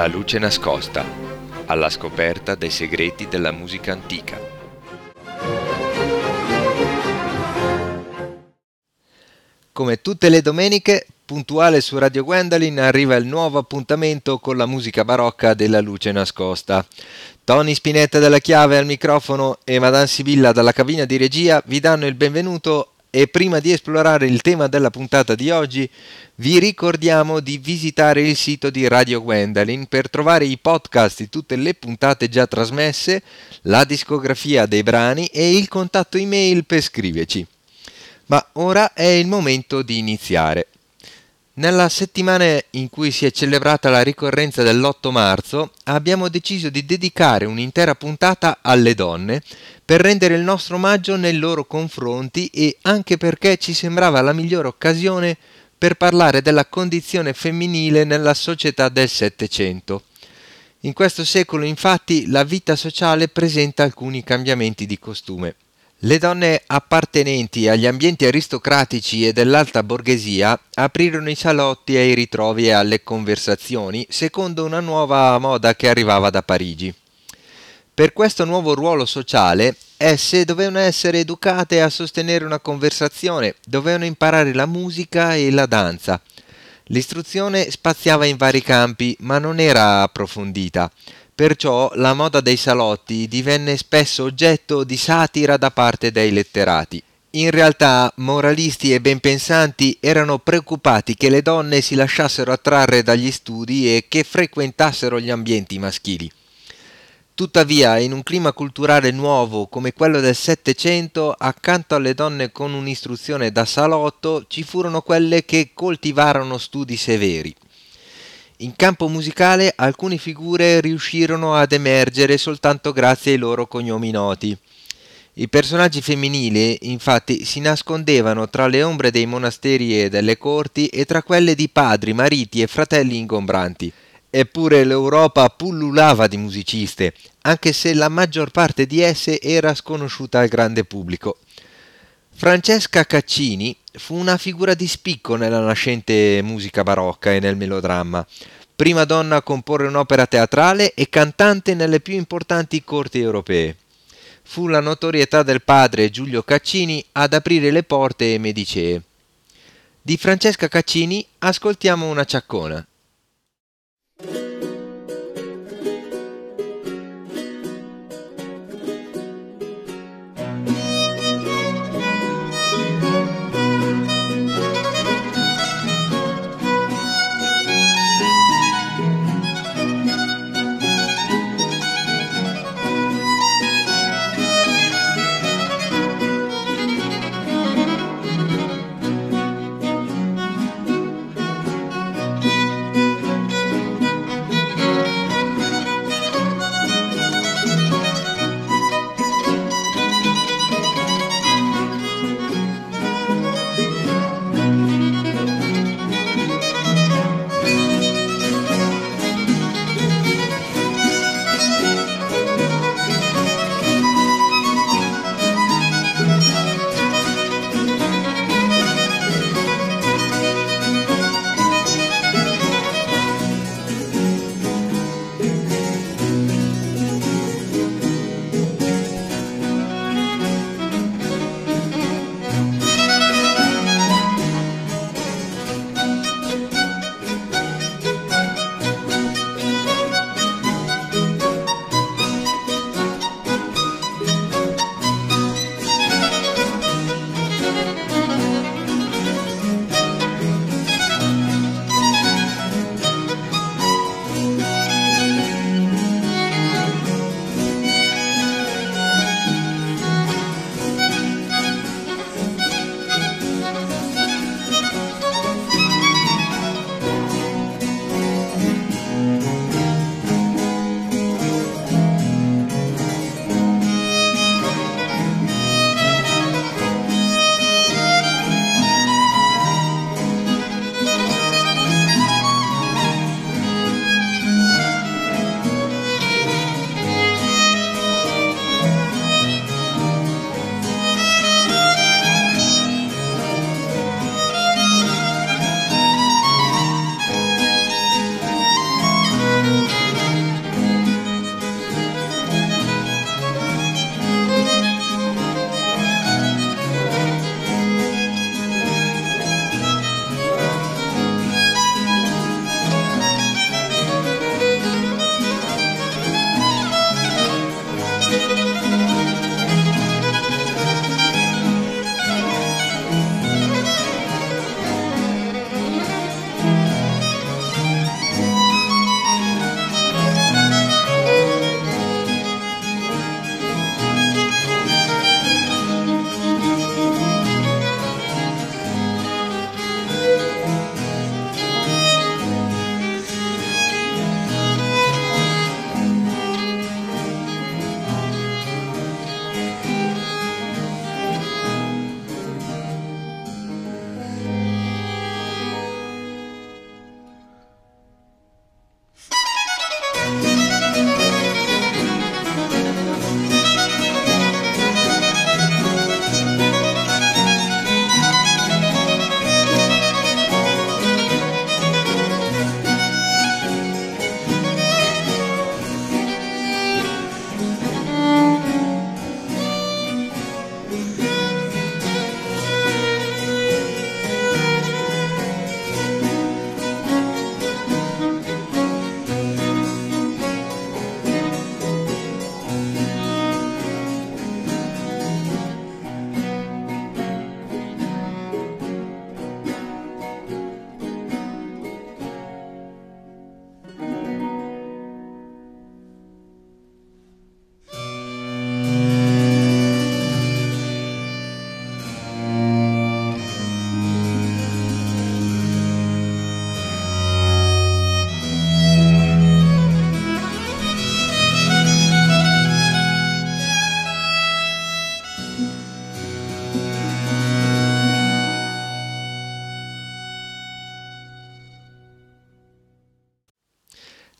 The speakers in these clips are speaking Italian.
La luce nascosta, alla scoperta dei segreti della musica antica. Come tutte le domeniche, puntuale su Radio Gwendolyn arriva il nuovo appuntamento con la musica barocca della luce nascosta. Tony Spinetta della chiave al microfono e Madame Sibilla dalla cabina di regia vi danno il benvenuto e prima di esplorare il tema della puntata di oggi, vi ricordiamo di visitare il sito di Radio Gwendolyn per trovare i podcast di tutte le puntate già trasmesse, la discografia dei brani e il contatto email per scriverci. Ma ora è il momento di iniziare. Nella settimana in cui si è celebrata la ricorrenza dell'8 marzo abbiamo deciso di dedicare un'intera puntata alle donne per rendere il nostro omaggio nei loro confronti e anche perché ci sembrava la migliore occasione per parlare della condizione femminile nella società del Settecento. In questo secolo infatti la vita sociale presenta alcuni cambiamenti di costume. Le donne appartenenti agli ambienti aristocratici e dell'alta borghesia aprirono i salotti ai ritrovi e alle conversazioni secondo una nuova moda che arrivava da Parigi. Per questo nuovo ruolo sociale, esse dovevano essere educate a sostenere una conversazione, dovevano imparare la musica e la danza. L'istruzione spaziava in vari campi, ma non era approfondita. Perciò la moda dei salotti divenne spesso oggetto di satira da parte dei letterati. In realtà moralisti e benpensanti erano preoccupati che le donne si lasciassero attrarre dagli studi e che frequentassero gli ambienti maschili. Tuttavia, in un clima culturale nuovo come quello del Settecento, accanto alle donne con un'istruzione da salotto, ci furono quelle che coltivarono studi severi. In campo musicale alcune figure riuscirono ad emergere soltanto grazie ai loro cognomi noti. I personaggi femminili, infatti, si nascondevano tra le ombre dei monasteri e delle corti e tra quelle di padri, mariti e fratelli ingombranti. Eppure l'Europa pullulava di musiciste, anche se la maggior parte di esse era sconosciuta al grande pubblico. Francesca Caccini fu una figura di spicco nella nascente musica barocca e nel melodramma, prima donna a comporre un'opera teatrale e cantante nelle più importanti corti europee. Fu la notorietà del padre Giulio Caccini ad aprire le porte medicee. Di Francesca Caccini ascoltiamo una ciaccona.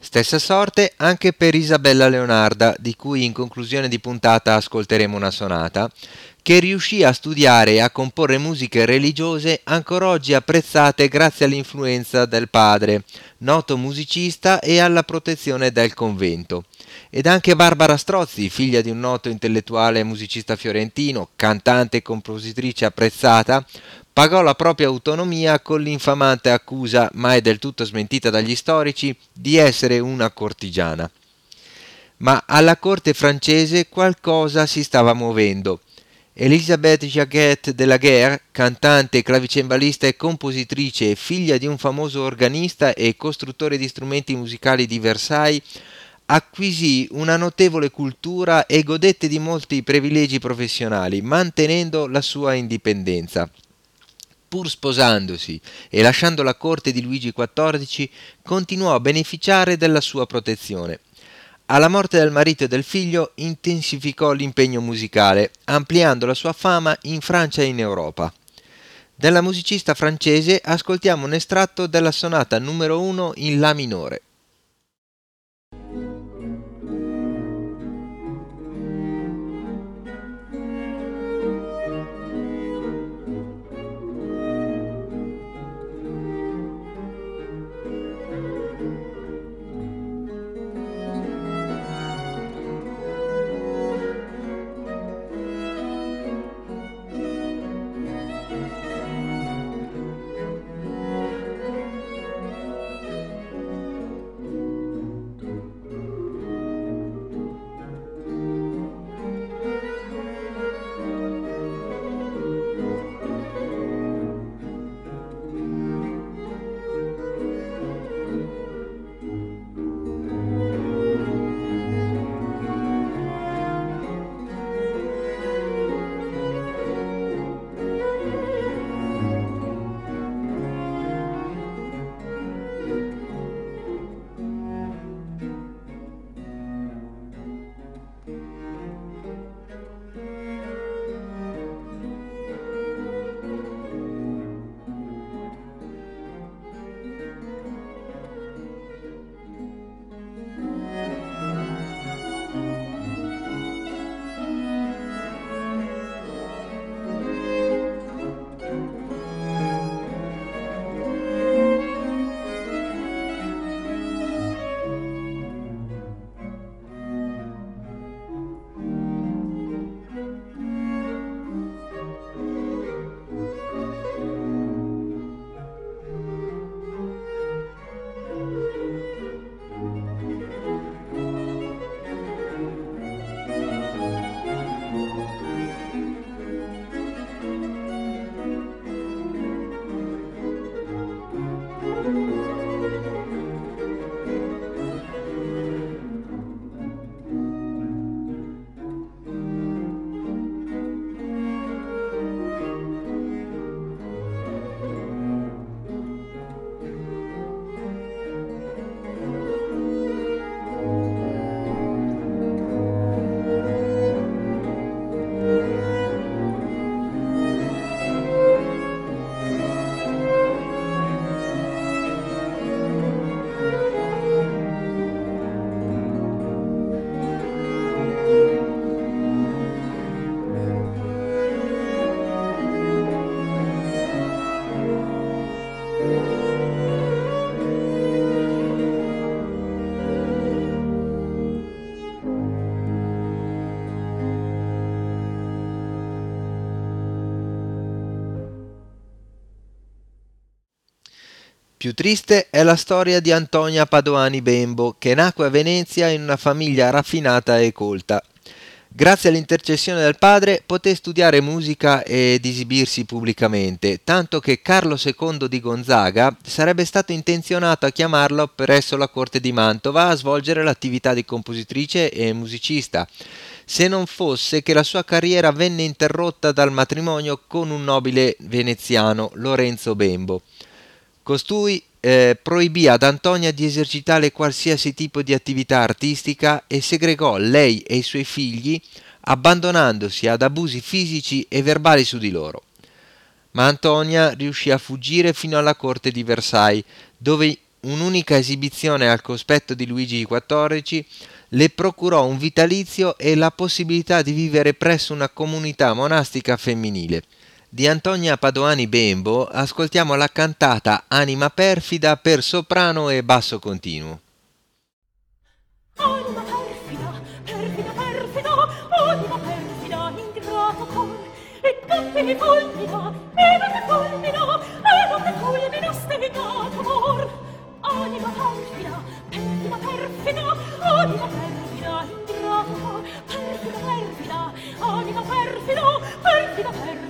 Stessa sorte anche per Isabella Leonarda, di cui in conclusione di puntata ascolteremo una sonata, che riuscì a studiare e a comporre musiche religiose ancora oggi apprezzate grazie all'influenza del padre, noto musicista e alla protezione del convento. Ed anche Barbara Strozzi, figlia di un noto intellettuale musicista fiorentino, cantante e compositrice apprezzata, pagò la propria autonomia con l'infamante accusa, mai del tutto smentita dagli storici, di essere una cortigiana. Ma alla corte francese qualcosa si stava muovendo. Elisabeth Jaquette de la Guerre, cantante, clavicembalista e compositrice, figlia di un famoso organista e costruttore di strumenti musicali di Versailles, acquisì una notevole cultura e godette di molti privilegi professionali, mantenendo la sua indipendenza pur sposandosi e lasciando la corte di Luigi XIV, continuò a beneficiare della sua protezione. Alla morte del marito e del figlio intensificò l'impegno musicale, ampliando la sua fama in Francia e in Europa. Della musicista francese ascoltiamo un estratto della sonata numero 1 in La minore. Più triste è la storia di Antonia Padoani Bembo, che nacque a Venezia in una famiglia raffinata e colta. Grazie all'intercessione del padre poté studiare musica ed esibirsi pubblicamente, tanto che Carlo II di Gonzaga sarebbe stato intenzionato a chiamarlo presso la corte di Mantova a svolgere l'attività di compositrice e musicista, se non fosse che la sua carriera venne interrotta dal matrimonio con un nobile veneziano, Lorenzo Bembo. Costui eh, proibì ad Antonia di esercitare qualsiasi tipo di attività artistica e segregò lei e i suoi figli abbandonandosi ad abusi fisici e verbali su di loro. Ma Antonia riuscì a fuggire fino alla corte di Versailles, dove un'unica esibizione al cospetto di Luigi XIV le procurò un vitalizio e la possibilità di vivere presso una comunità monastica femminile. Di Antonia Padoani Bembo ascoltiamo la cantata Anima perfida per soprano e basso continuo. Anima perfida, perfida, perfida, anima perfida, ingrato cor, e tutti fulmina, e non fulmina, e non fulmina, stegato amor. Anima perfida, perfida, perfida, anima perfida, ingrata, perfida, perfida, anima perfida, perfida, perfida,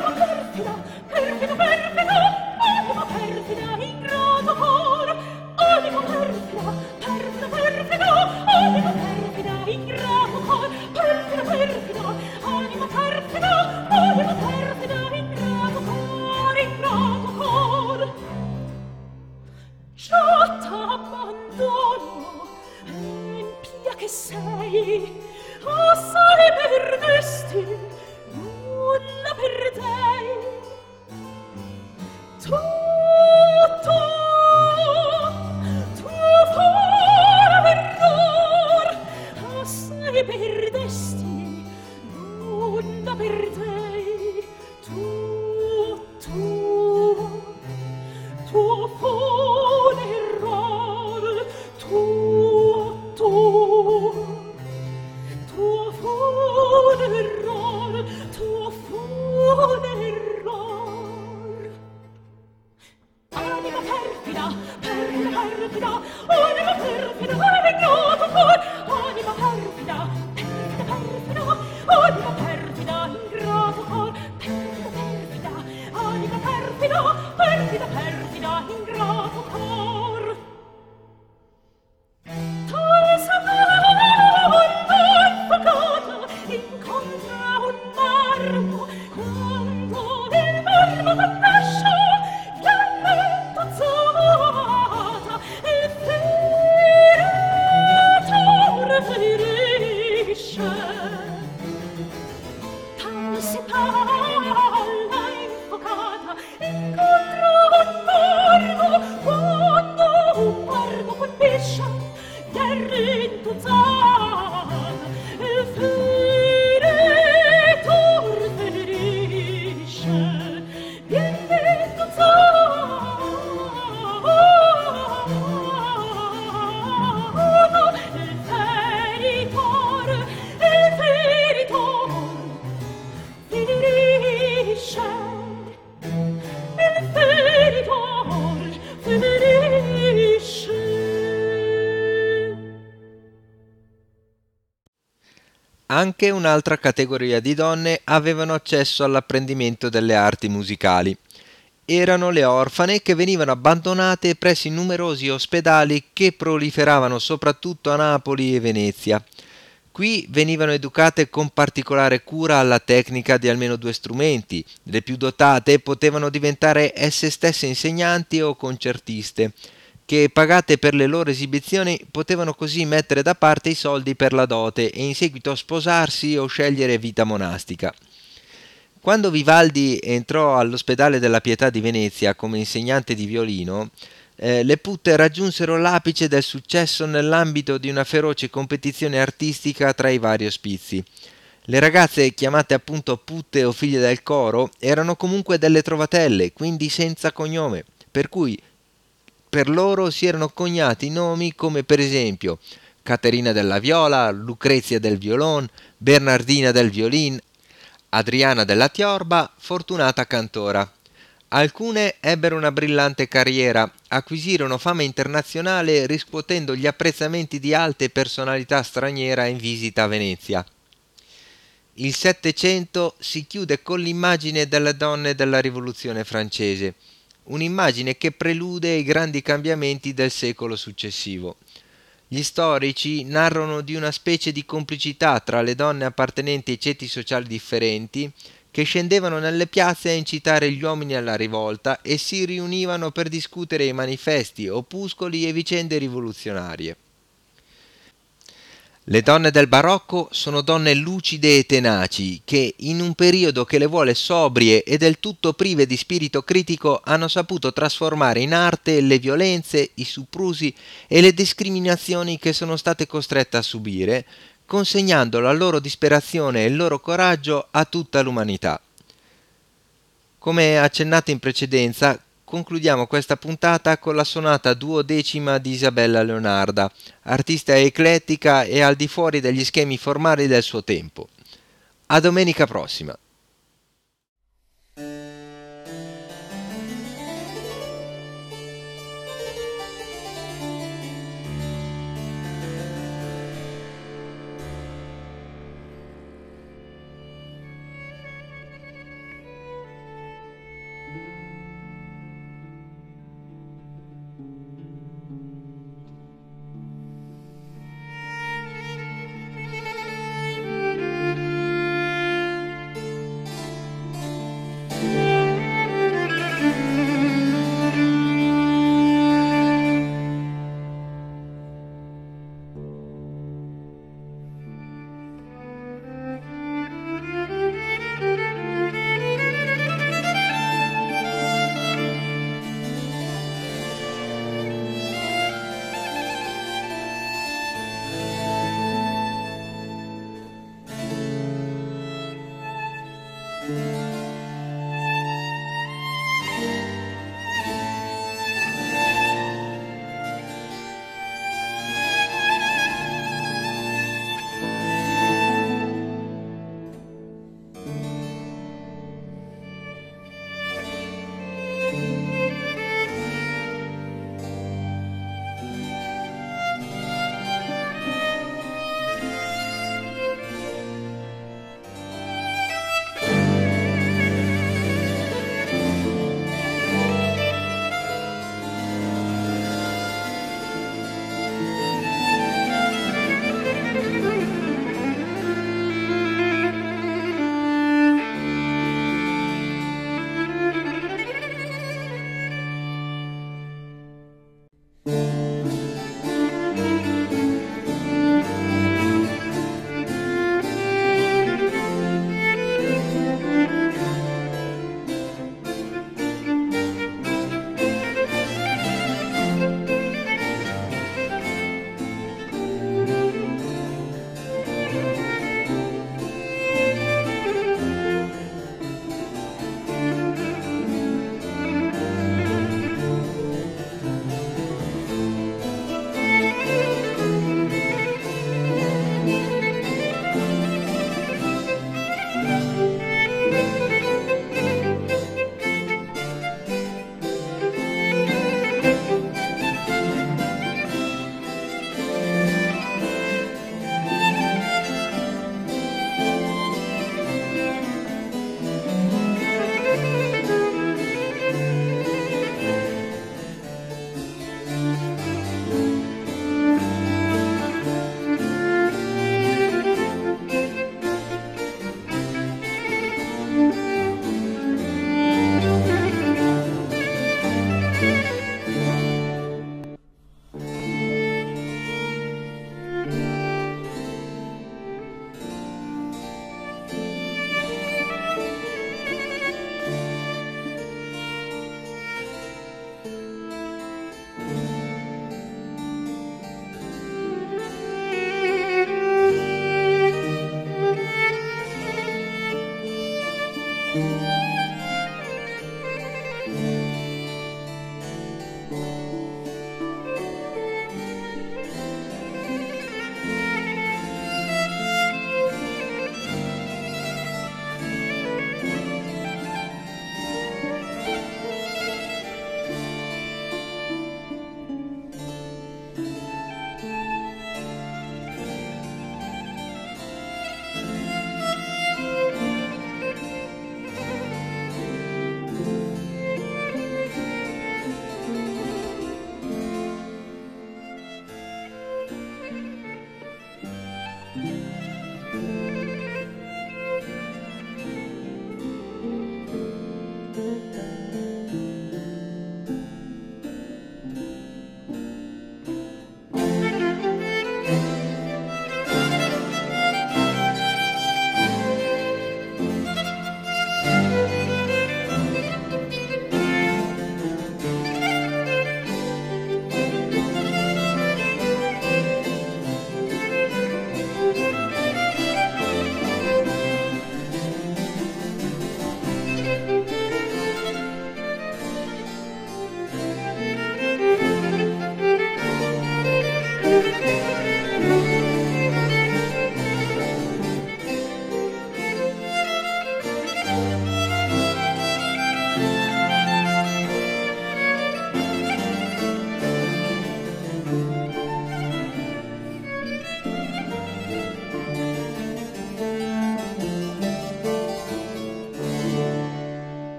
帰るけど帰るけ Anche un'altra categoria di donne avevano accesso all'apprendimento delle arti musicali. Erano le orfane che venivano abbandonate presso i numerosi ospedali che proliferavano soprattutto a Napoli e Venezia. Qui venivano educate con particolare cura alla tecnica di almeno due strumenti. Le più dotate potevano diventare esse stesse insegnanti o concertiste, che pagate per le loro esibizioni potevano così mettere da parte i soldi per la dote e in seguito sposarsi o scegliere vita monastica. Quando Vivaldi entrò all'ospedale della Pietà di Venezia come insegnante di violino, eh, le putte raggiunsero l'apice del successo nell'ambito di una feroce competizione artistica tra i vari ospizi. Le ragazze, chiamate appunto putte o figlie del coro, erano comunque delle trovatelle, quindi senza cognome, per cui per loro si erano coniati nomi come per esempio Caterina della viola, Lucrezia del violon, Bernardina del violin, Adriana della Tiorba, fortunata cantora. Alcune ebbero una brillante carriera, acquisirono fama internazionale riscuotendo gli apprezzamenti di alte personalità straniere in visita a Venezia. Il Settecento si chiude con l'immagine delle donne della Rivoluzione francese, un'immagine che prelude i grandi cambiamenti del secolo successivo. Gli storici narrano di una specie di complicità tra le donne appartenenti ai ceti sociali differenti che scendevano nelle piazze a incitare gli uomini alla rivolta e si riunivano per discutere i manifesti, opuscoli e vicende rivoluzionarie. Le donne del barocco sono donne lucide e tenaci che, in un periodo che le vuole sobrie e del tutto prive di spirito critico, hanno saputo trasformare in arte le violenze, i soprusi e le discriminazioni che sono state costrette a subire, consegnando la loro disperazione e il loro coraggio a tutta l'umanità. Come accennato in precedenza, concludiamo questa puntata con la sonata duodecima di Isabella Leonarda, artista eclettica e al di fuori degli schemi formali del suo tempo. A domenica prossima!